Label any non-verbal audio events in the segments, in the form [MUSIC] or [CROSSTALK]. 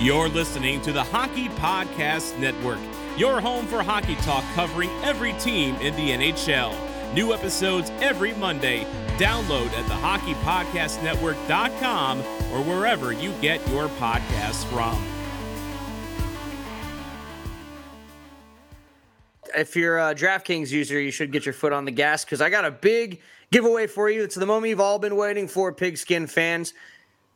You're listening to the Hockey Podcast Network, your home for hockey talk covering every team in the NHL. New episodes every Monday. Download at thehockeypodcastnetwork.com or wherever you get your podcasts from. If you're a DraftKings user, you should get your foot on the gas because I got a big giveaway for you. It's the moment you've all been waiting for, Pigskin fans.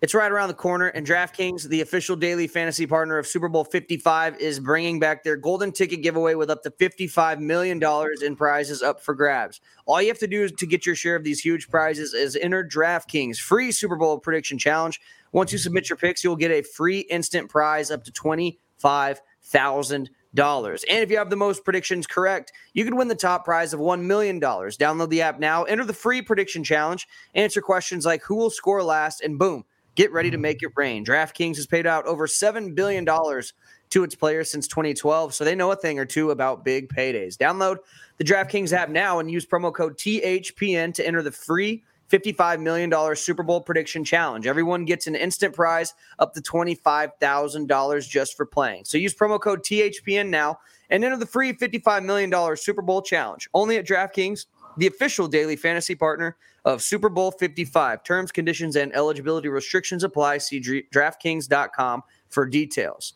It's right around the corner, and DraftKings, the official daily fantasy partner of Super Bowl 55, is bringing back their golden ticket giveaway with up to $55 million in prizes up for grabs. All you have to do to get your share of these huge prizes is enter DraftKings free Super Bowl prediction challenge. Once you submit your picks, you'll get a free instant prize up to $25,000. And if you have the most predictions correct, you could win the top prize of $1 million. Download the app now, enter the free prediction challenge, answer questions like who will score last, and boom Get ready to make it rain. DraftKings has paid out over $7 billion to its players since 2012, so they know a thing or two about big paydays. Download the DraftKings app now and use promo code THPN to enter the free $55 million Super Bowl prediction challenge. Everyone gets an instant prize up to $25,000 just for playing. So use promo code THPN now and enter the free $55 million Super Bowl challenge only at DraftKings the official daily fantasy partner of Super Bowl 55. Terms, conditions, and eligibility restrictions apply. See DraftKings.com for details.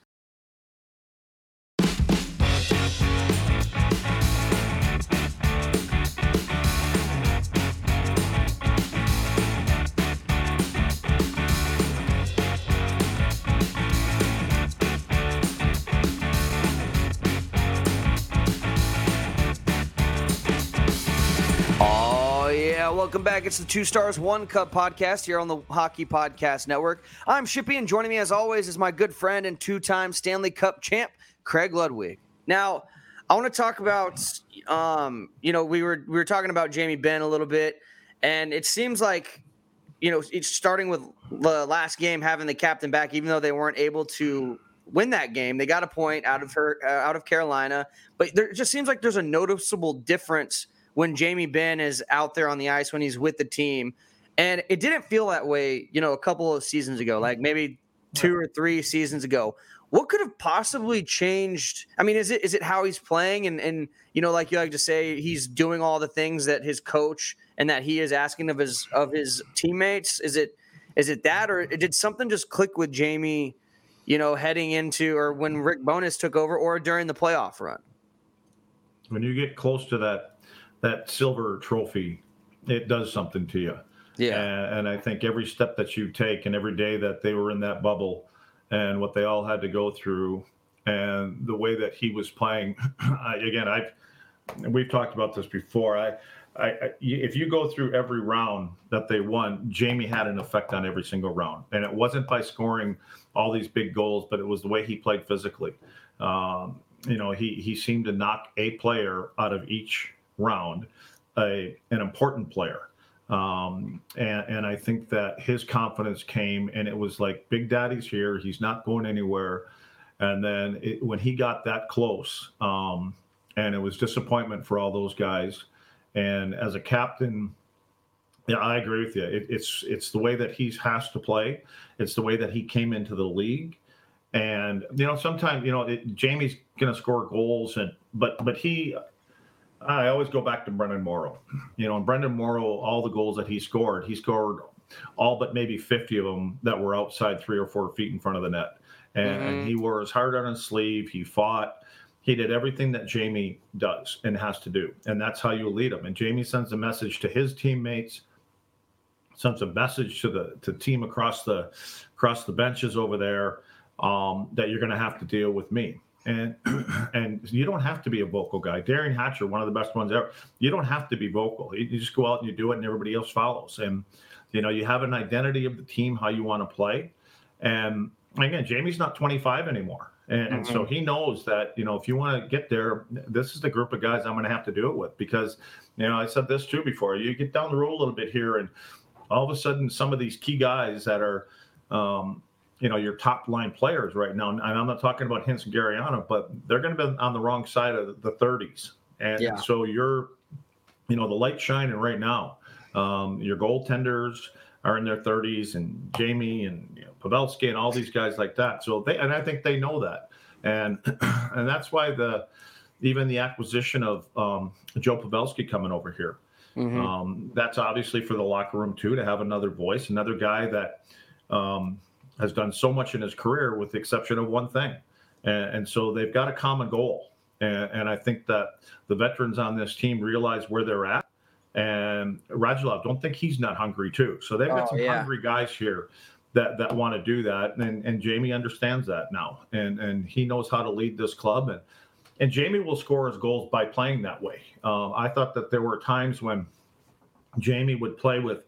Welcome back. It's the Two Stars One Cup podcast here on the Hockey Podcast Network. I'm Shippy, and joining me as always is my good friend and two-time Stanley Cup champ, Craig Ludwig. Now, I want to talk about, um, you know, we were we were talking about Jamie Benn a little bit, and it seems like, you know, it's starting with the last game having the captain back, even though they weren't able to win that game. They got a point out of her uh, out of Carolina, but there just seems like there's a noticeable difference when Jamie Benn is out there on the ice when he's with the team. And it didn't feel that way, you know, a couple of seasons ago, like maybe two or three seasons ago. What could have possibly changed? I mean, is it is it how he's playing and and you know, like you like to say, he's doing all the things that his coach and that he is asking of his of his teammates? Is it is it that or did something just click with Jamie, you know, heading into or when Rick Bowness took over or during the playoff run? When you get close to that that silver trophy, it does something to you. Yeah. And, and, I think every step that you take and every day that they were in that bubble and what they all had to go through and the way that he was playing, [CLEARS THROAT] I, again, I've, we've talked about this before. I, I, I, if you go through every round that they won, Jamie had an effect on every single round, and it wasn't by scoring all these big goals, but it was the way he played physically. Um, you know, he he seemed to knock a player out of each round, a an important player. Um, and, and I think that his confidence came, and it was like Big Daddy's here; he's not going anywhere. And then it, when he got that close, um, and it was disappointment for all those guys. And as a captain, yeah, I agree with you. It, it's it's the way that he has to play. It's the way that he came into the league. And you know, sometimes you know it, Jamie's going to score goals, and but but he I always go back to Brenden Morrow. You know, and Brenden Morrow, all the goals that he scored, he scored all but maybe 50 of them that were outside three or four feet in front of the net. And, mm-hmm. and he wore his heart on his sleeve. He fought. He did everything that Jamie does and has to do. And that's how you lead him. And Jamie sends a message to his teammates, sends a message to the to team across the across the benches over there um, that you're going to have to deal with me and [CLEARS THROAT] and you don't have to be a vocal guy. Derian Hatcher, one of the best ones ever. You don't have to be vocal. You just go out and you do it, and everybody else follows. And you know, you have an identity of the team, how you want to play. And again, Jamie's not 25 anymore. And, mm-hmm. so he knows that you know if you want to get there, this is the group of guys I'm going to have to do it with because you know I said this too before. You get down the road a little bit here, and all of a sudden some of these key guys that are um, you know your top line players right now. And I'm not talking about Hintz and Gurianov, but they're going to be on the wrong side of the 30s, and yeah. so you're, you know, the light shining right now. Um, your goaltenders are in their 30s, and Jamie and you know, Pavelski and all these guys like that. So they and I think they know that, and [CLEARS THROAT] and that's why the even the acquisition of um, Joe Pavelski coming over here. Mm-hmm. Um, that's obviously for the locker room too to have another voice, another guy that um, has done so much in his career, with the exception of one thing, and, and so they've got a common goal. And, and, I think that the veterans on this team realize where they're at. And Radulov, don't think he's not hungry too. So they've got oh, some yeah. hungry guys here that that want to do that. And, and Jamie understands that now, and and he knows how to lead this club. And and Jamie will score his goals by playing that way. Um, I thought that there were times when Jamie would play with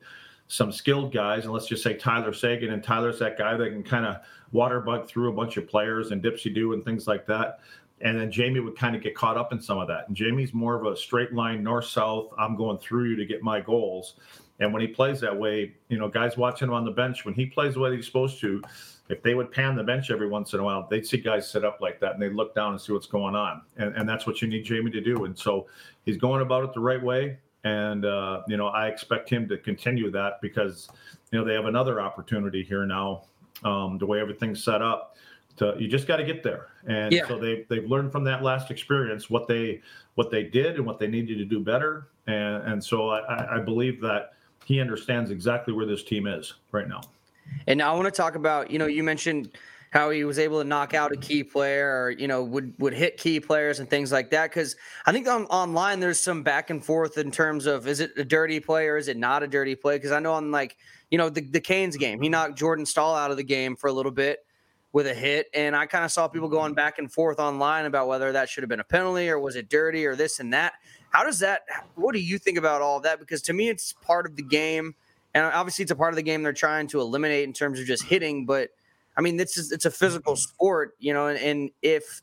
some skilled guys, and let's just say Tyler Seguin, and Tyler's that guy that can kind of water bug through a bunch of players and dipsy do and things like that. And then Jamie would kind of get caught up in some of that. And Jamie's more of a straight line north south. I'm going through you to get my goals. And when he plays that way, you know, guys watching him on the bench, when he plays the way he's supposed to, if they would pan the bench every once in a while, they'd see guys sit up like that and they'd look down and see what's going on. And, and that's what you need Jamie to do. And so he's going about it the right way. And, uh, you know, I expect him to continue that because, you know, they have another opportunity here now, um, the way everything's set up. To, you just got to get there, and yeah. so they they've learned from that last experience what they what they did and what they needed to do better, and and so I, I believe that he understands exactly where this team is right now. And I want to talk about, you know, you mentioned how he was able to knock out a mm-hmm. key player or, you know, would would hit key players and things like that. Cause I think on online there's some back and forth in terms of is it a dirty play or is it not a dirty play? Cause I know on like, you know, the, the Canes game, he knocked Jordan Staal out of the game for a little bit with a hit. And I kind of saw people going mm-hmm. back and forth online about whether that should have been a penalty or was it dirty or this and that. How does that what do you think about all of that? Because to me it's part of the game and obviously it's a part of the game they're trying to eliminate in terms of just hitting. But I mean, this is it's a physical mm-hmm. sport, you know, and, and if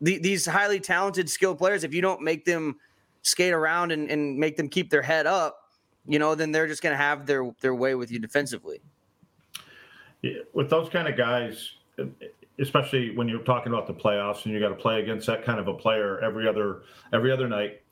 the, these highly talented, skilled players, if you don't make them skate around and, and make them keep their head up, you know, then they're just going to have their their way with you defensively. Yeah, with those kind of guys, um, especially when you're talking about the playoffs and you got to play against that kind of a player every other every other night,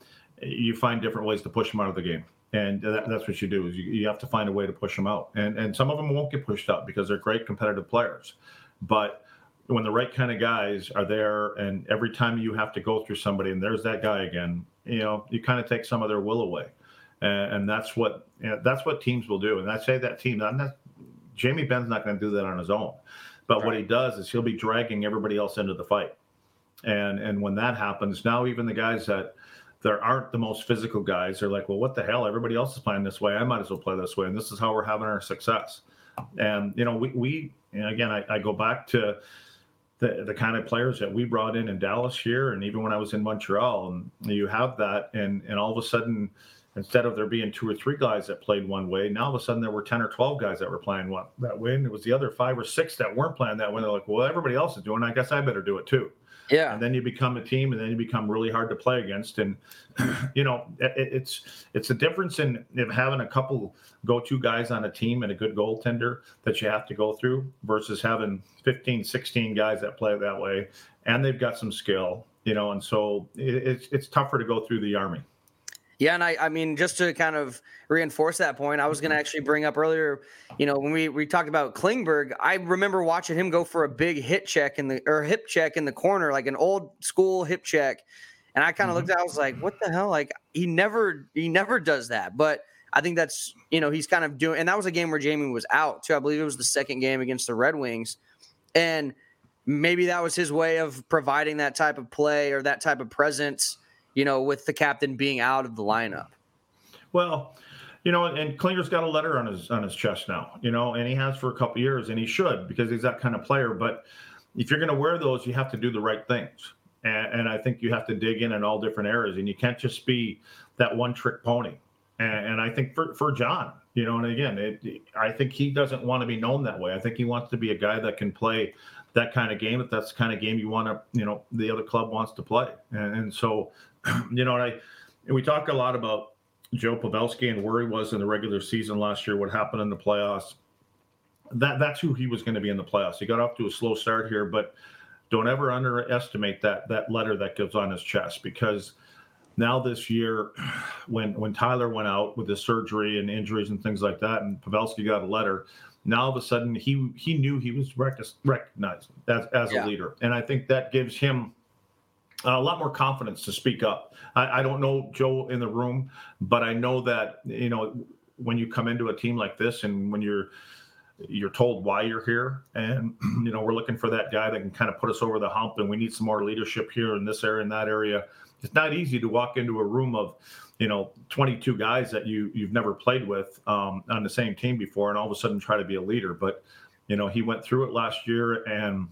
you find different ways to push them out of the game and that, that's what you do is you, you, have to find a way to push them out. And and some of them won't get pushed out because they're great competitive players. But when the right kind of guys are there and every time you have to go through somebody and there's that guy again you know you kind of take some of their will away. And, and that's what you know, that's what teams will do. And i say that team not, not jamie benn's not going to do that on his own. But right. what he does is he'll be dragging everybody else into the fight. And and when that happens now even the guys that there aren't the most physical guys. They're like, well, what the hell? Everybody else is playing this way. I might as well play this way. And this is how we're having our success. And, you know, we, we again, I, I go back to the, the kind of players that we brought in in Dallas here. And even when I was in Montreal, and you have that. And, and all of a sudden, instead of there being two or three guys that played one way, now all of a sudden there were 10 or 12 guys that were playing one that way. And it was the other five or six that weren't playing that way. They're like, well, everybody else is doing it. I guess I better do it too. Yeah. And then you become a team, and then you become really hard to play against. And [CLEARS THROAT] you know, it, it's it's a difference in, in having a couple go-to guys on a team and a good goaltender that you have to go through versus having 15, 16 guys that play that way, and they've got some skill. You know, and so it, it's it's tougher to go through the army. Yeah, and I, I mean, just to kind of reinforce that point, I was going to actually bring up earlier, you know, when we, we talked about Klingberg, I remember watching him go for a big hit check in the or hip check in the corner, like an old school hip check, and I kind of mm-hmm. looked at, I was like, what the hell? Like he never he never does that, but I think that's you know he's kind of doing, and that was a game where Jamie was out too. I believe it was the second game against the Red Wings, and maybe that was his way of providing that type of play or that type of presence you know, with the captain being out of the lineup. Well, you know, and Klinger's got a letter on his on his chest now, you know, and he has for a couple years, and he should because he's that kind of player. But if you're going to wear those, you have to do the right things, and, and, I think you have to dig in in all different areas, and you can't just be that one trick pony. And, and I think for for John, you know, and again, it, I think he doesn't want to be known that way. I think he wants to be a guy that can play that kind of game. If that's the kind of game you want to, you know, the other club wants to play, and, and so [CLEARS THROAT] you know, and I and we talk a lot about Joe Pavelski and where he was in the regular season last year, what happened in the playoffs. That that's who he was going to be in the playoffs. He got off to a slow start here, but don't ever underestimate that that letter that goes on his chest because now this year, [CLEARS THROAT] when when Tyler went out with his surgery and injuries and things like that, and Pavelski got a letter, now all of a sudden he he knew he was recognized as, as yeah. a leader, and I think that gives him a lot more confidence to speak up. I, I don't know Joe in the room, but I know that you know when you come into a team like this, and when you're you're told why you're here and [CLEARS THROAT] you know we're looking for that guy that can kind of put us over the hump and we need some more leadership here in this area and that area it's not easy to walk into a room of you know 22 guys that you you've never played with um, on the same team before and all of a sudden try to be a leader but you know he went through it last year and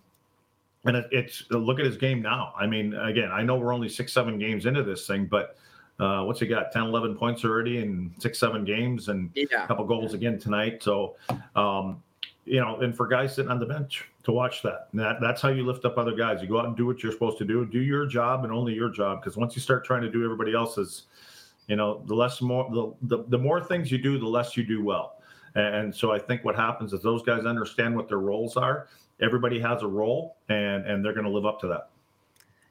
and it, it's look at his game now. I mean again i know we're only six seven games into this thing but uh, what's he got? 10 11 points already in six seven games and yeah. a couple goals again tonight. So um, you know and for guys sitting on the bench to watch that. that that's how you lift up other guys. You go out and do what you're supposed to do. Do your job and only your job because once you start trying to do everybody else's you know the less more the, the, the more things you do the less you do well. And so i think what happens is those guys understand what their roles are everybody has a role and and they're going to live up to that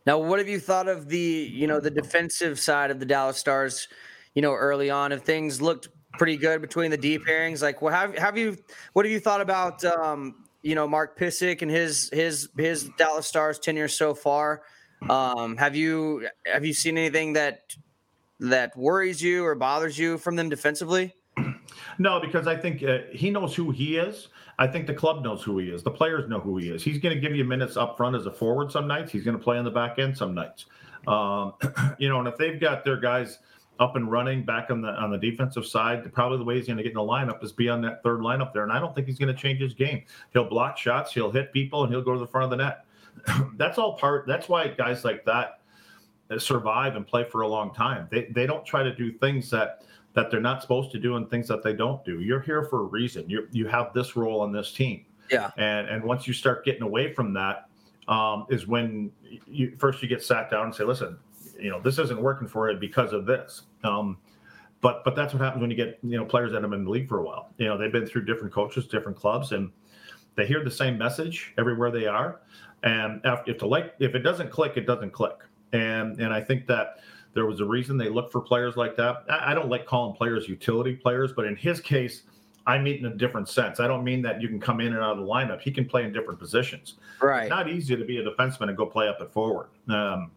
now, what have you thought of the you know the defensive side of the Dallas Stars? You know, early on, if things looked pretty good between the deep pairings, like what have have you what have you thought about um, you know Mark Pysyk and his his his Dallas Stars tenure so far? Um, have you have you seen anything that that worries you or bothers you from them defensively? No, because I think uh, he knows who he is. I think the club knows who he is. The players know who he is. He's going to give you minutes up front as a forward some nights. He's going to play on the back end some nights. Um, [CLEARS THROAT] you know, and if they've got their guys up and running back on the on the defensive side, probably the way he's going to get in the lineup is be on that third lineup there. And I don't think he's going to change his game. He'll block shots, he'll hit people, and he'll go to the front of the net. [CLEARS THROAT] that's all part. That's why guys like that survive and play for a long time. They they don't try to do things that that they're not supposed to do and things that they don't do. You're here for a reason. You you have this role on this team. Yeah. And and once you start getting away from that, um, is when you first you get sat down and say, listen, you know, this isn't working for it because of this. Um, but but that's what happens when you get you know players that have been in the league for a while. You know, they've been through different coaches, different clubs, and they hear the same message everywhere they are. And if the like if it doesn't click, it doesn't click. And and I think that there was a reason they looked for players like that. I don't like calling players utility players, but in his case, I mean in a different sense. I don't mean that you can come in and out of the lineup. He can play in different positions. Right. It's not easy to be a defenseman and go play up at forward. Um,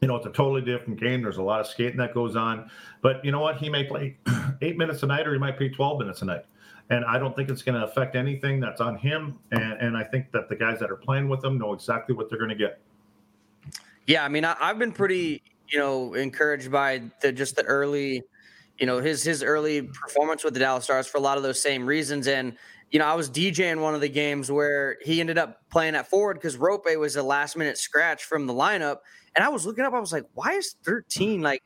you know, it's a totally different game. There's a lot of skating that goes on. But you know what? He may play [CLEARS THROAT] eight minutes a night or he might play 12 minutes a night. And I don't think it's going to affect anything that's on him. And, and I think that the guys that are playing with him know exactly what they're going to get. Yeah, I mean, I, have been pretty you know, encouraged by the just the early, you know, his his early performance with the Dallas Stars for a lot of those same reasons. And you know, I was DJing one of the games where he ended up playing at forward because Roope was a last minute scratch from the lineup. And I was looking up, I was like, why is 13 like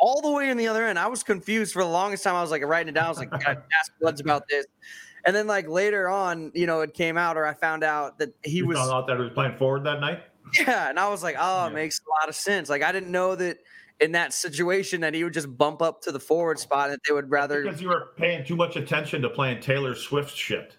all the way in the other end? I was confused for the longest time. I was like writing it down. I was like, God, ask Luds about this. And then like later on, you know, it came out or I found out that he you was found out that he was playing forward that night. Yeah, and I was like, oh, it makes a lot of sense. Like I didn't know that in that situation that he would just bump up to the forward spot and that they would rather because you were paying too much attention to playing Taylor Swift shit.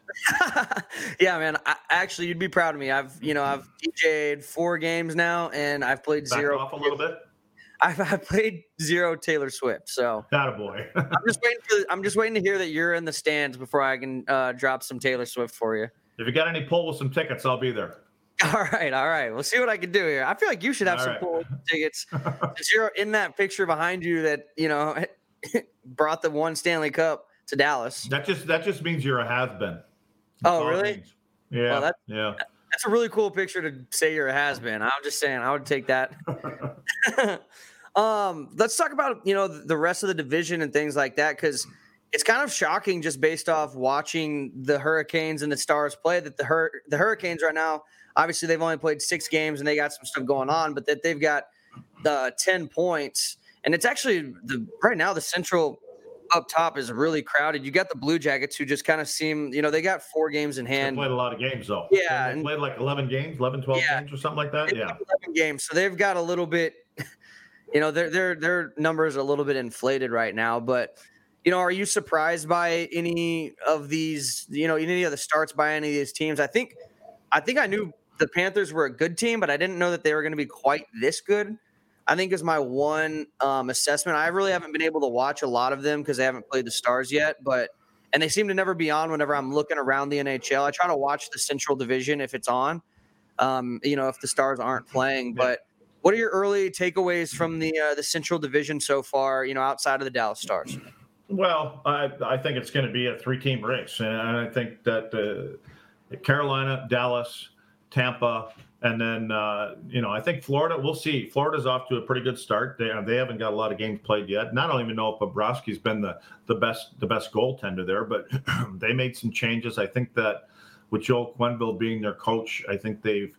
[LAUGHS] yeah, man. I, actually, you'd be proud of me. I've you know I've DJed four games now and I've played Back zero. Off a little bit. [LAUGHS] I've, I've played zero Taylor Swift, so that a boy. I'm just waiting for. I'm just waiting to hear that you're in the stands before I can uh, drop some Taylor Swift for you. If you got any pull with some tickets, I'll be there. [LAUGHS] All right, all right. We'll see what I can do here. I feel like you should have all some right. cool [LAUGHS] tickets. Since you're in that picture behind you that you know [LAUGHS] brought the one Stanley Cup to Dallas. That just that just means you're a has been. Oh, really? Yeah. Well, yeah. That's a really cool picture to say you're a has been. I'm just saying, I would take that. um, let's talk about you know the rest of the division and things like that because it's kind of shocking just based off watching the Hurricanes and the Stars play that the Hur- the Hurricanes right now obviously they've only played six games and they got some stuff going on, but that they've got the 10 points. And it's actually the right now the central up top is really crowded. You got the Blue Jackets who just kind of seem, you know, they got four games in hand. They played a lot of games though. Yeah. They played like 11 games, 11, 12 yeah, games or something like that. Yeah. 11 games. So they've got a little bit, [LAUGHS] you know, their, their, their numbers are a little bit inflated right now, but you know, are you surprised by any of these, you know, any of the starts by any of these teams? I think, I think I knew the Panthers were a good team, but I didn't know that they were going to be quite this good. I think is my one um, assessment. I really haven't been able to watch a lot of them because they haven't played the Stars yet, but and they seem to never be on whenever I'm looking around the NHL. I try to watch the Central Division if it's on, um, you know, if the Stars aren't playing. But what are your early takeaways from the uh, the Central Division so far? You know, outside of the Dallas Stars. Well, I, I think it's going to be a three team race, and I think that uh, Carolina, Dallas, Tampa, and then, uh, you know, I think Florida, we'll see. Florida's off to a pretty good start. They, they haven't got a lot of games played yet. And I don't even know if Bobrovsky's been the, the best the best goaltender there, but [CLEARS THROAT] they made some changes. I think that with Joel Quenneville being their coach, I think they've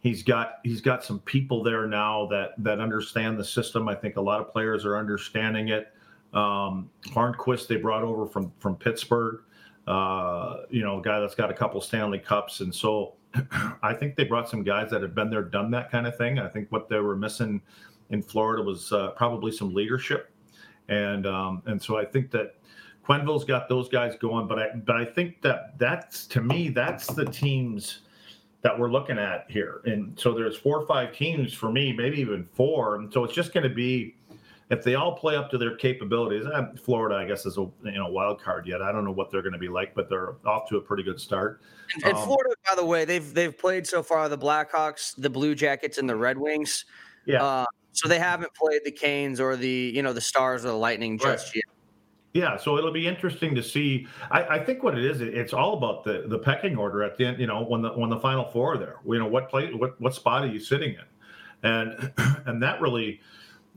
he's got he's got some people there now that that understand the system. I think a lot of players are understanding it. Um, Hornqvist they brought over from from Pittsburgh, uh, you know, a guy that's got a couple Stanley Cups, and so [CLEARS THROAT] I think they brought some guys that have been there, done that kind of thing. I think what they were missing in Florida was uh, probably some leadership, and um, and so I think that Quenneville's got those guys going. But I but I think that that's to me that's the teams that we're looking at here. And so there's four or five teams for me, maybe even four. And so it's just going to be if they all play up to their capabilities, uh, Florida, I guess, is a you know wild card yet. I don't know what they're going to be like, but they're off to a pretty good start. And, um, Florida, by the way, they've they've played so far the Blackhawks, the Blue Jackets, and the Red Wings. Yeah. Uh, so they haven't played the Canes or the you know the Stars or the Lightning just right. yet. Yeah, so it'll be interesting to see. I, I, think what it is, it's all about the the pecking order at the end. You know, when the when the final four are there, you know, what play, what what spot are you sitting in, and [CLEARS THROAT] and that really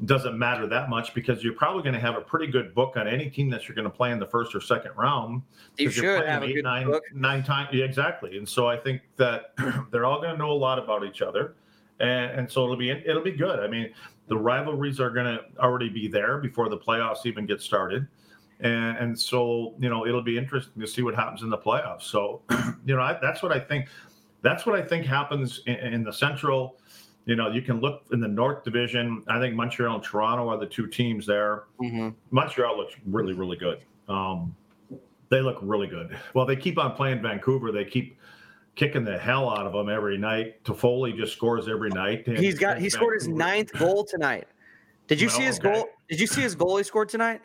doesn't matter that much because you're probably going to have a pretty good book on any team that you're going to play in the first or second round. You should have eight, a good nine, book. nine times. Yeah, exactly. And so I think that [CLEARS THROAT] they're all going to know a lot about each other. And, and so it'll be it'll be good. I mean, the rivalries are going to already be there before the playoffs even get started, and and so you know it'll be interesting to see what happens in the playoffs. So, [CLEARS THROAT] you know, I, that's what I think. That's what I think happens in, in the Central you know, you can look in the North Division. I think Montreal and Toronto are the two teams there. Mm-hmm. Montreal looks really, really good. Um, they look really good. Well, they keep on playing Vancouver. They keep kicking the hell out of them every night. Toffoli just scores every night. He's got he Vancouver. scored his ninth goal tonight. Did you see his okay. goal? Did you see his goal he scored tonight?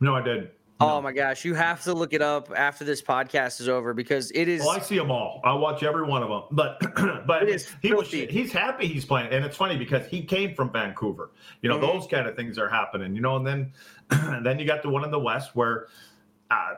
No, I did. Oh my gosh, you have to look it up after this podcast is over because it is. Oh, I see them all. I watch every one of them. But [CLEARS THROAT] but he was, he's happy he's playing, and it's funny because he came from Vancouver. You know, mm-hmm. those kind of things are happening. You know, and then and [CLEARS THROAT] then you got the one in the West where. Uh,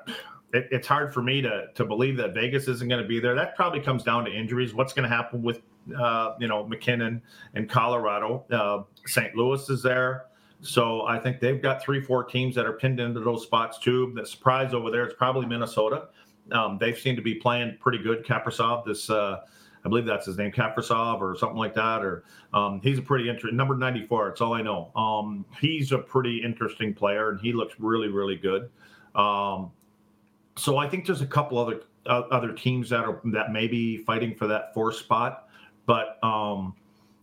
it, it's hard for me to to believe that Vegas isn't going to be there. That probably comes down to injuries. What's going to happen with uh, you know MacKinnon and Colorado? Uh, St. Louis is there. So I think they've got three, four teams that are pinned into those spots too. The surprise over there is probably Minnesota. Um, they seem to be playing pretty good. Kaprizov, this uh, I believe that's his name, Kaprizov or something like that. Or um, he's a pretty interesting number 94. It's all I know. Um, he's a pretty interesting player, and he looks really, really good. Um, so I think there's a couple other uh, other teams that are that may be fighting for that fourth spot, but um,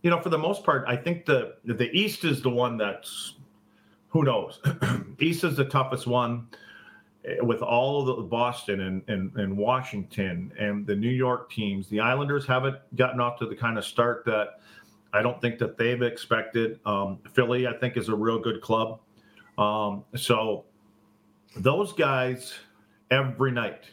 you know, for the most part, I think the the East is the one that's who knows. [CLEARS THROAT] East is the toughest one eh, with all the Boston and, and, and Washington and the New York teams. The Islanders haven't gotten off to the kind of start that I don't think that they've expected. Um, Philly, I think, is a real good club. Um, so those guys, every night,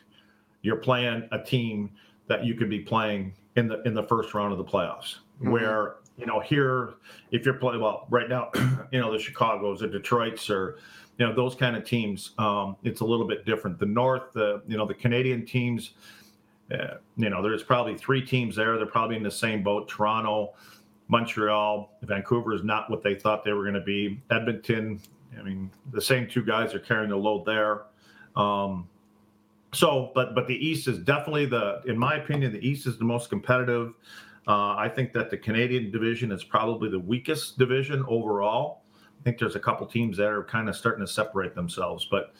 you're playing a team that you could be playing in the in the first round of the playoffs. Mm-hmm. Where you know here, if you're playing well right now, [CLEARS THROAT] you know the Chicago's or Detroit's or you know those kind of teams, um, it's a little bit different. The North, the you know the Canadian teams, uh, you know there's probably three teams there. They're probably in the same boat. Toronto, Montreal, Vancouver is not what they thought they were going to be. Edmonton, I mean the same two guys are carrying the load there. Um, so, but but the East is definitely the, in my opinion, the East is the most competitive. Uh, I think that the Canadian division is probably the weakest division overall. I think there's a couple teams that are kind of starting to separate themselves. But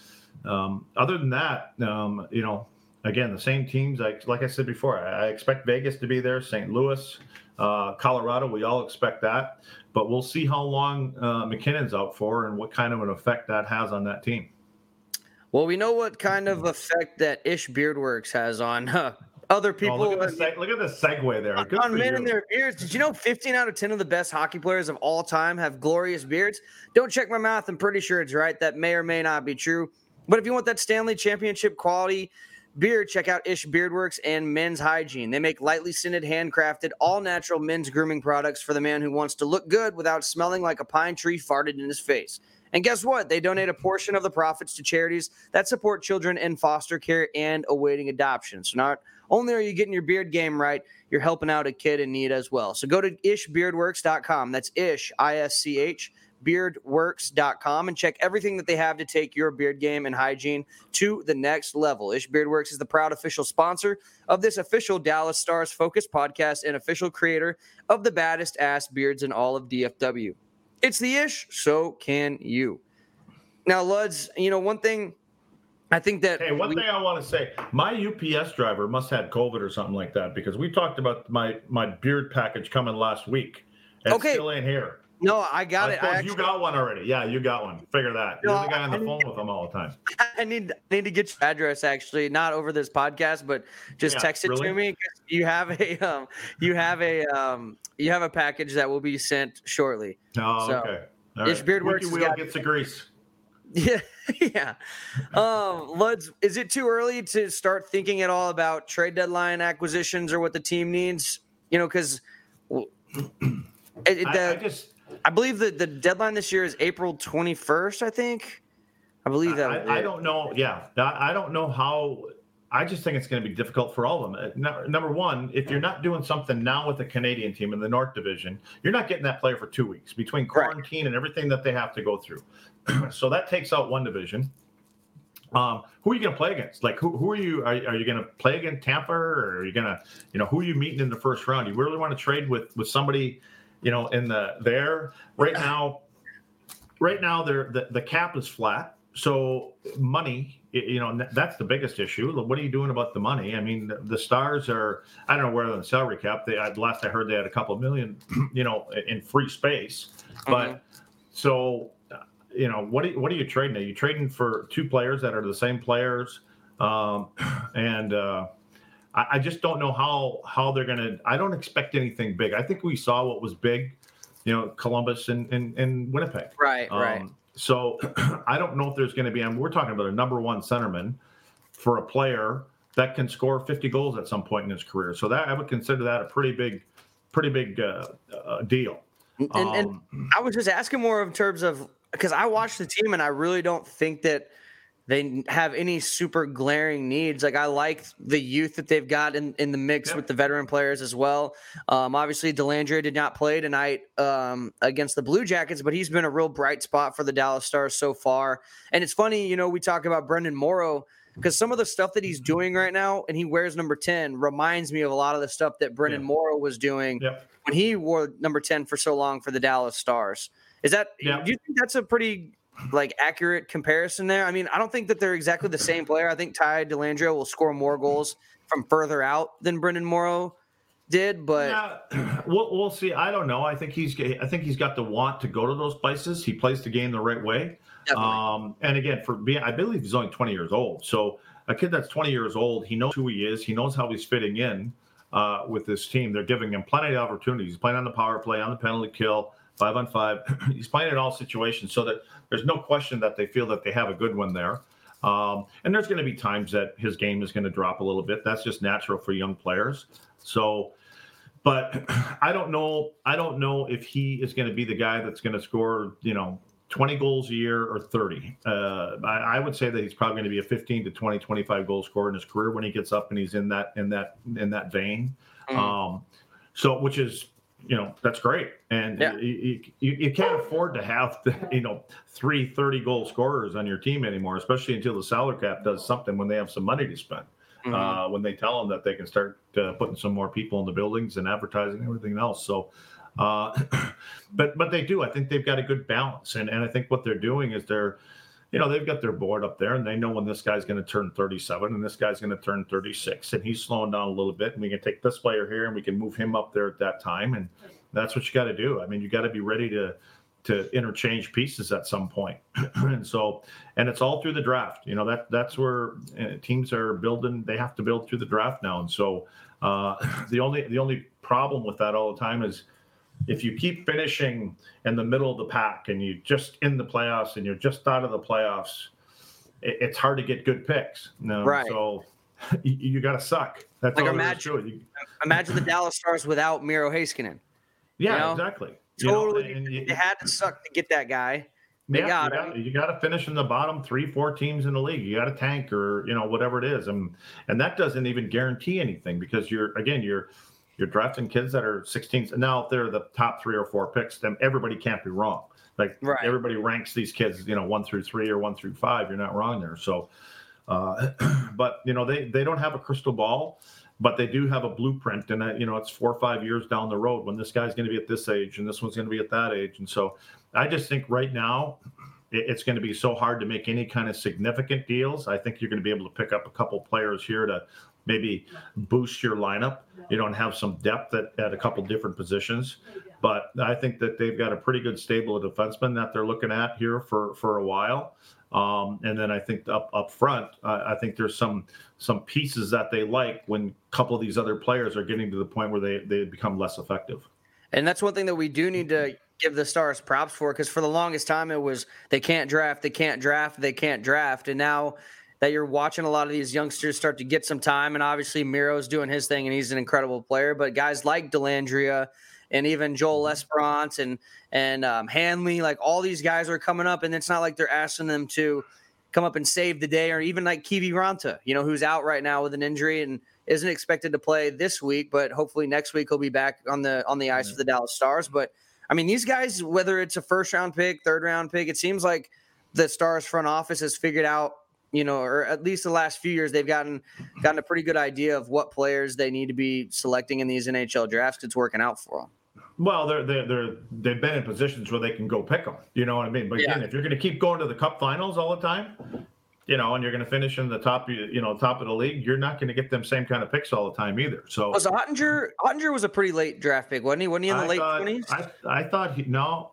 um, other than that, um, you know, again, the same teams. Like, like I said before, I expect Vegas to be there, St. Louis, uh, Colorado. We all expect that. But we'll see how long uh, MacKinnon's out for and what kind of an effect that has on that team. Well, we know what kind of effect that Isch Beardworks has on uh, other people. Oh, look, at the, seg- look at the segue there. Good on men you. and their beards. Did you know 15 out of 10 of the best hockey players of all time have glorious beards? Don't check my mouth. I'm pretty sure it's right. That may or may not be true. But if you want that Stanley Championship quality beard, check out Isch Beardworks and Men's Hygiene. They make lightly scented, handcrafted, all natural men's grooming products for the man who wants to look good without smelling like a pine tree farted in his face. And guess what? They donate a portion of the profits to charities that support children in foster care and awaiting adoption. So not only are you getting your beard game right, you're helping out a kid in need as well. So go to ischbeardworks.com. That's ish, I S C H, beardworks.com and check everything that they have to take your beard game and hygiene to the next level. Isch Beardworks is the proud official sponsor of this official Dallas Stars focused podcast and official creator of the baddest ass beards in all of DFW. It's the ish, so can you. Now, Luds, you know, one thing I think that. Hey, one we, thing I want to say my UPS driver must have COVID or something like that because we talked about my, my beard package coming last week. And okay. still ain't here. No, I got I it. I actually, you got one already. Yeah, you got one. Figure that. You're the guy on the phone with them all the time. [LAUGHS] I need I need to get your address actually, not over this podcast, but just yeah, text it really? to me. You have a [LAUGHS] um, you have a um, you have a package that will be sent shortly. Oh, so, okay. All right. Beard Works wheel got, gets the grease. Yeah, [LAUGHS] yeah. Um, Luds, is it too early to start thinking at all about trade deadline acquisitions or what the team needs? You know, because well, [CLEARS THROAT] I, I just I believe that the deadline this year is April 21st, I think. I believe that. I, I don't know. Yeah. I don't know how. I just think it's going to be difficult for all of them. Uh, number one, if you're not doing something now with the Canadian team in the North Division, you're not getting that player for two weeks between quarantine right. and everything that they have to go through. [CLEARS THROAT] so that takes out one division. Um, who are you going to play against? Like, who, who are you? Are, are you going to play against Tampa, or are you going to, you know, who are you meeting in the first round? You really want to trade with with somebody you know, in the there right now, right now they're the, the cap is flat. So money, you know, that's the biggest issue. What are you doing about the money? I mean, the, the stars are, I don't know where the salary cap, they, last I heard they had a couple of million, [CLEARS THROAT] you know, in free space, but mm-hmm. so, you know, what, are, what are you trading? Are you trading for two players that are the same players? Um, [CLEARS THROAT] and, uh, I, I just don't know how how they're gonna. I don't expect anything big. I think we saw what was big, you know, Columbus and and, and Winnipeg. Right, um, right. So [CLEARS THROAT] I don't know if there's going to be. I mean, we're talking about a number one centerman for a player that can score 50 goals at some point in his career. So that I would consider that a pretty big, pretty big uh, uh, deal. And, um, and I was just asking more in terms of because I watched the team and I really don't think that they have any super glaring needs. Like I like the youth that they've got in, in the mix yep. with the veteran players as well. Um, obviously, Dellandrea did not play tonight um, against the Blue Jackets, but he's been a real bright spot for the Dallas Stars so far. And it's funny, you know, we talk about Brenden Morrow because some of the stuff that he's doing right now, and he wears number 10, reminds me of a lot of the stuff that Brenden yeah. Morrow was doing yep. when he wore number 10 for so long for the Dallas Stars. Is that, do you think that's a pretty like accurate comparison there. I mean, I don't think that they're exactly the same player. I think Ty Dellandrea will score more goals from further out than Brenden Morrow did, but yeah, [CLEARS THROAT] we'll, we'll see. I don't know. I think he's I think he's got the want to go to those places. He plays the game the right way. Um, and again, for being, I believe he's only 20 years old. So a kid that's 20 years old, he knows who he is. He knows how he's fitting in uh, with this team. They're giving him plenty of opportunities. He's playing on the power play, on the penalty kill five on five. [CLEARS THROAT] He's playing in all situations so that there's no question that they feel that they have a good one there. Um, and there's going to be times that his game is going to drop a little bit. That's just natural for young players. So, but [CLEARS THROAT] I don't know. I don't know if he is going to be the guy that's going to score, you know, 20 goals a year or 30. Uh, I, I, would say that he's probably going to be a 15 to 20, 25 goal scorer in his career when he gets up and he's in that in that in that vein. Mm. Um, so, which is you know that's great. And yeah. you, you, you, can't afford to have the, you know three 30 goal scorers on your team anymore especially until the salary cap does something when they have some money to spend. Mm-hmm. uh, when they tell them that they can start uh, putting some more people in the buildings and advertising and everything else. So uh, [CLEARS THROAT] but but they do. I think they've got a good balance. And, and i think what they're doing is they're you know, they've got their board up there and they know when this guy's going to turn 37 and this guy's going to turn 36 and he's slowing down a little bit and we can take this player here and we can move him up there at that time. And that's what you got to do. I mean, you got to be ready to, to interchange pieces at some point. [CLEARS THROAT] and so, and it's all through the draft. You know that that's where uh, teams are building. They have to build through the draft now. And so, uh, [LAUGHS] the only the only problem with that all the time is if you keep finishing in the middle of the pack and you just in the playoffs and you're just out of the playoffs, it, it's hard to get good picks. You know? Right. So [LAUGHS] you, you got to suck. That's Like all imagine-. You- Imagine the Dallas Stars without Miro Heiskanen. yeah, know? exactly. You know, Totally. you- They had to suck to get that guy. They yeah, got you got, you got to finish in the bottom three, four teams in the league. You got to tank or you know whatever it is, and and that doesn't even guarantee anything because you're again you're you're drafting kids that are 16s. Now if they're the top three or four picks, then everybody can't be wrong. Like Right. everybody ranks these kids, you know, one through three or one through five. You're not wrong there. So, uh, [CLEARS THROAT] but you know they they don't have a crystal ball, but they do have a blueprint, and uh, you know it's four or five years down the road when this guy's going to be at this age and this one's going to be at that age, and so I just think right now it- it's going to be so hard to make any kind of significant deals. I think you're going to be able to pick up a couple players here to maybe boost your lineup. You don't have some depth at, at a couple different positions, but I think that they've got a pretty good stable of defensemen that they're looking at here for for a while. Um, and then I think up up front, uh, I think there's some some pieces that they like when a couple of these other players are getting to the point where they they become less effective. And that's one thing that we do need to give the Stars props for because for the longest time it was they can't draft, they can't draft, they can't draft. And now that you're watching a lot of these youngsters start to get some time, and obviously Miro's doing his thing and he's an incredible player, but guys like Dellandrea and even Joel L'Esperance and and um, Hanley, like all these guys are coming up, and it's not like they're asking them to come up and save the day, or even like Kiviranta, you know, who's out right now with an injury and isn't expected to play this week, but hopefully next week he'll be back on the on the ice for the Dallas Stars. But I mean, these guys, whether it's a first round pick, third round pick, it seems like the Stars front office has figured out, you know, or at least the last few years, they've gotten gotten a pretty good idea of what players they need to be selecting in these NHL drafts. It's working out for them. Well, they're they're they're they've been in positions where they can go pick them. You know what I mean? But again, if you're going to keep going to the Cup Finals all the time, you know, and you're going to finish in the top, you know, top of the league, you're not going to get them same kind of picks all the time either. So oh, Was Oettinger? Oettinger was a pretty late draft pick, wasn't he? Wasn't he in the I late twenties? I, I thought he no.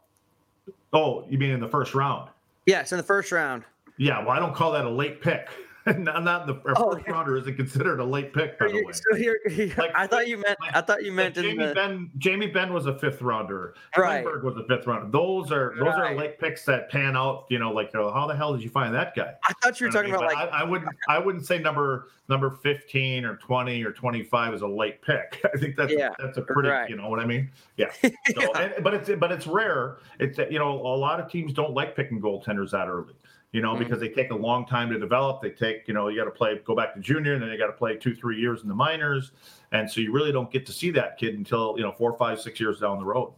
Oh, you mean in the first round? Yes, in the first round. Yeah. Well, I don't call that a late pick. [LAUGHS] not, not the Oh, first rounder isn't considered a late pick, by the way. So here, Like- I thought you meant. like- I thought you meant in Jamie the. Benn Jamie Benn was a fifth rounder. Right. Was a fifth rounder. Those are those Right. are late picks that pan out. You know, like oh, how the hell did you find that guy? I thought you were talking You know about I like I, I wouldn't I wouldn't say number number fifteen or twenty or twenty five is a late pick. [LAUGHS] I think that's Yeah, that's a pretty right. you know what I mean? Yeah. [LAUGHS] So, Yeah. and, but it's but it's rare. It's you know a lot of teams don't like picking goaltenders that early. You know, Mhm. because they take a long time to develop. They take, you know, you got to play, go back to junior, and then you got to play two, three years in the minors, and so you really don't get to see that kid until you know four, five, six years down the road.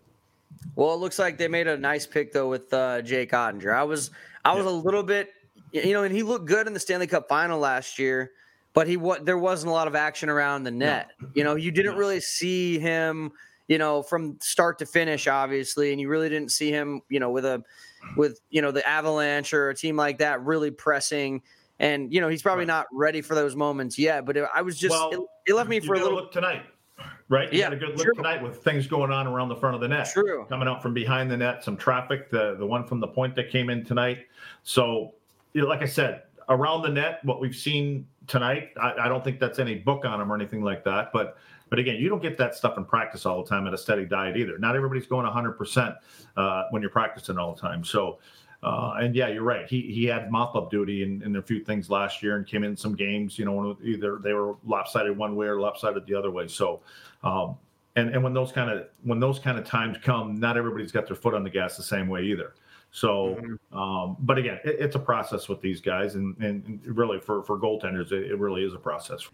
Well, it looks like they made a nice pick though with uh, Jake Oettinger. I was I was a little bit, you know, and he looked good in the Stanley Cup final last year, but he what there wasn't a lot of action around the net. You know, you didn't No. really see him, you know, from start to finish, obviously, and you really didn't see him, you know, with a with you know the Avalanche or a team like that really pressing. And you know he's probably Right. not ready for those moments yet. But it, I was just Well, it, it left me for a little look tonight, right? You Yeah, a good look true. tonight with things going on around the front of the net. true. coming out from behind the net, some traffic, the the one from the point that came in tonight. So, you know, like I said, around the net, what we've seen tonight, I, I don't think that's any book on them or anything like that. But but again, you don't get that stuff in practice all the time at a steady diet either. Not everybody's going 100% uh, when you're practicing all the time. So. Uh, and yeah, you're right. He he had mop up duty in, in a few things last year and came in some games. You know, when either they were lopsided one way or lopsided the other way. So, um, and and when those kind of when those kind of times come, not everybody's got their foot on the gas the same way either. So, um, but again, it, it's a process with these guys, and and really for for goaltenders, it, it really is a process.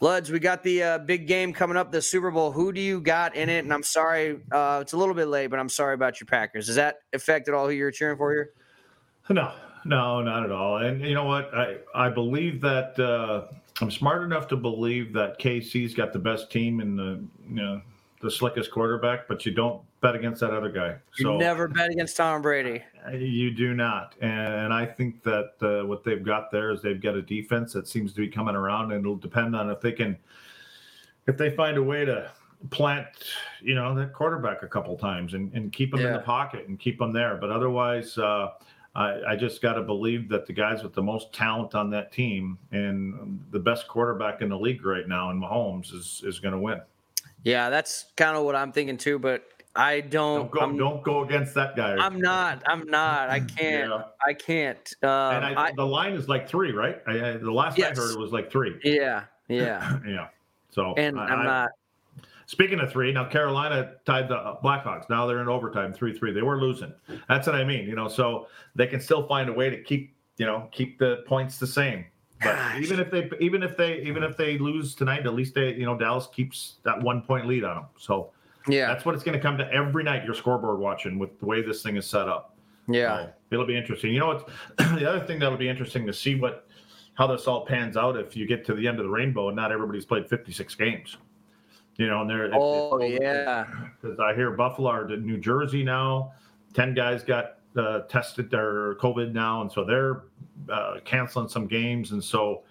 Luds, we got the uh, big game coming up, the Super Bowl. Who do you got in it? And I'm sorry, uh, it's a little bit late, but I'm sorry about your Packers. Does that affect at all who you're cheering for here? No, no, not at all. And you know what? I I believe that uh, I'm smart enough to believe that KC's got the best team in the you know the slickest quarterback, but you don't bet against that other guy. You So never bet against Tom Brady. You do not, and I think that uh, what they've got there is they've got a defense that seems to be coming around, and it'll depend on if they can, if they find a way to plant, you know, that quarterback a couple times and, and keep them in the pocket and keep them there. But otherwise, uh, I, I just got to believe that the guys with the most talent on that team and the best quarterback in the league right now in Mahomes is is going to win. Yeah, that's kind of what I'm thinking too. But I don't. Don't go, I'm, don't go against that guy. I'm not. I'm not. I [LAUGHS] can't. Yeah. I can't. Um, and I, I, the line is like three, right? I, the last Yes. I heard it was like three. yeah. Yeah. [LAUGHS] Yeah. So And I- I'm I- not. Speaking of three, now Carolina tied the Blackhawks. Now they're in overtime, three three. They were losing. That's what I mean. You know, so they can still find a way to keep you know keep the points the same. But Gosh. even if they even if they even if they lose tonight, at least they you know Dallas keeps that one point lead on them. So Yeah. that's what it's going to come to every night. Your scoreboard watching with the way this thing is set up. Yeah. It'll be interesting. You know what? [CLEARS THROAT] the other thing that'll be interesting to see what how this all pans out if you get to the end of the rainbow and not everybody's played 56 games. You know, and they're Oh yeah. because I hear Buffalo are to New Jersey now. Ten guys got uh, tested their COVID now, and so they're uh, canceling some games. And so,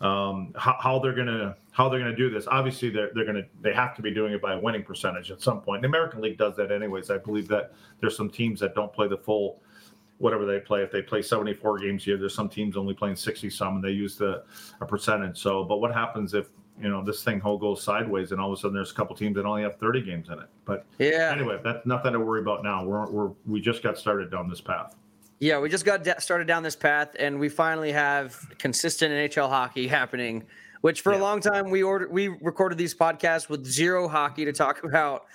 um, how, how they're gonna how they're gonna do this? Obviously, they're they're gonna they have to be doing it by a winning percentage at some point. The American League does that anyways. I believe that there's some teams that don't play the full whatever they play. If they play 74 games here, there's some teams only playing 60 some, and they use the a percentage. So, but what happens if you know this thing whole goes sideways, and all of a sudden there's a couple teams that only have 30 games in it? But Yeah. anyway, that's nothing to worry about now. We're, we're we just got started down this path. Yeah, we just got started down this path, and we finally have consistent NHL hockey happening. Which for a long time we ordered, we recorded these podcasts with zero hockey to talk [LAUGHS] about,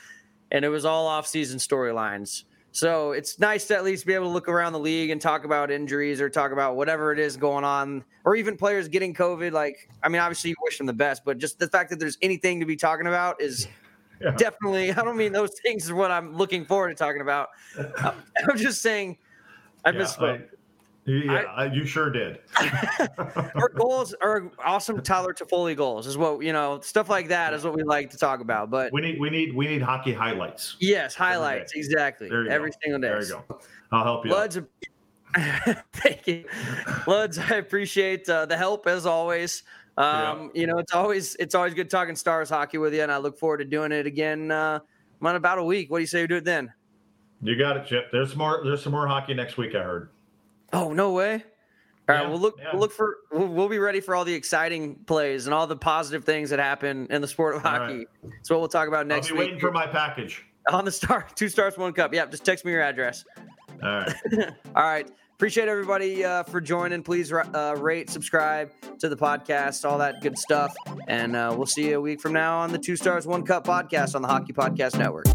and it was all off-season storylines. So it's nice to at least be able to look around the league and talk about injuries or talk about whatever it is going on, or even players getting COVID. Like, I mean, obviously you wish them the best, but just the fact that there's anything to be talking about is Yeah. definitely. [LAUGHS] I don't mean those things is what I'm looking forward to talking about. [LAUGHS] I'm just saying. I Yeah, misspoke. Yeah, I- you sure did. [LAUGHS] our goals are awesome Tyler Toffoli goals is what you know stuff like that is what we like to talk about but we need we need we need hockey highlights. yes highlights exactly every go. single day There you go. I'll help you. Luds, [LAUGHS] thank you Luds I appreciate uh, the help as always um, you know it's always it's always good talking stars hockey with you and I look forward to doing it again uh, in about a week what do you say we do it then You got it, Chip. There's more. There's some more hockey next week. I heard. Oh no way all right, Yeah, we'll look. yeah. We'll look for. We'll, we'll be ready for all the exciting plays and all the positive things that happen in the sport of All hockey. right. That's what we'll talk about next week. I'll be week waiting for my package. on the star [LAUGHS] two stars one cup. Yep, just text me your address. All right. [LAUGHS] All right, appreciate everybody uh, for joining. Please uh, rate, subscribe to the podcast, all that good stuff, and uh, we'll see you a week from now on the two stars one cup podcast on the Hockey Podcast Network.